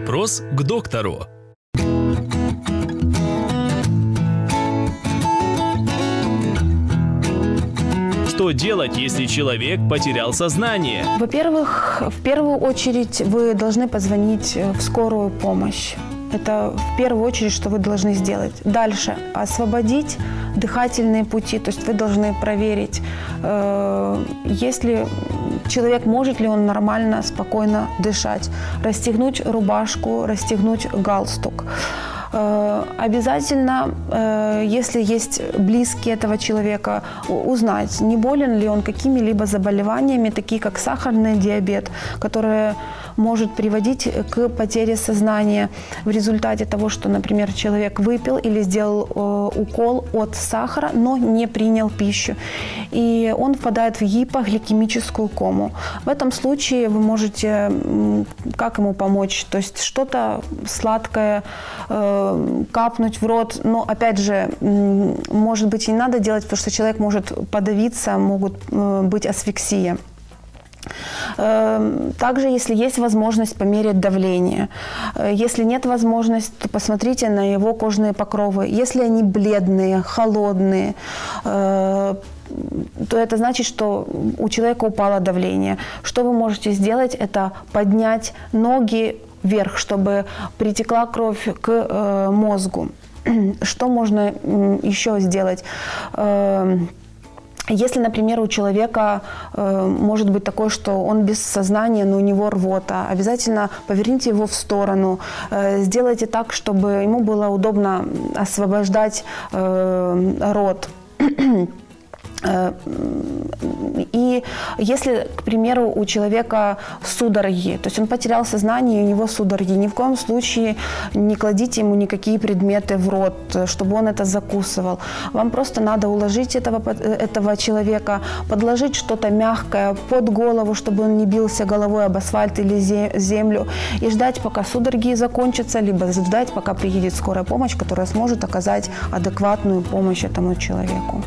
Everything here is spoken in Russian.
Вопрос к доктору. Что делать, если человек потерял сознание? Во-первых, в первую очередь вы должны позвонить э, в скорую помощь. Это в первую очередь, что вы должны сделать. Дальше освободить дыхательные пути, то есть вы должны проверить, э, если человек может ли он нормально, спокойно дышать, расстегнуть рубашку, расстегнуть галстук. Э, обязательно, э, если есть близкие этого человека, узнать, не болен ли он какими-либо заболеваниями, такие как сахарный диабет, которые может приводить к потере сознания в результате того, что, например, человек выпил или сделал э, укол от сахара, но не принял пищу. И он впадает в гипогликемическую кому. В этом случае вы можете, как ему помочь? То есть что-то сладкое э, капнуть в рот. Но, опять же, может быть, и не надо делать, потому что человек может подавиться, могут э, быть асфиксия. Эм, также, если есть возможность померить давление. Э, если нет возможности, то посмотрите на его кожные покровы. Если они бледные, холодные, э, то это значит, что у человека упало давление. Что вы можете сделать, это поднять ноги вверх, чтобы притекла кровь к э, мозгу. Что можно еще сделать? Эм, если, например, у человека э, может быть такое, что он без сознания, но у него рвота, обязательно поверните его в сторону, э, сделайте так, чтобы ему было удобно освобождать э, рот. Э, и если, к примеру, у человека судороги, то есть он потерял сознание, и у него судороги, ни в коем случае не кладите ему никакие предметы в рот, чтобы он это закусывал. Вам просто надо уложить этого, этого человека, подложить что-то мягкое под голову, чтобы он не бился головой об асфальт или землю, и ждать, пока судороги закончатся, либо ждать, пока приедет скорая помощь, которая сможет оказать адекватную помощь этому человеку.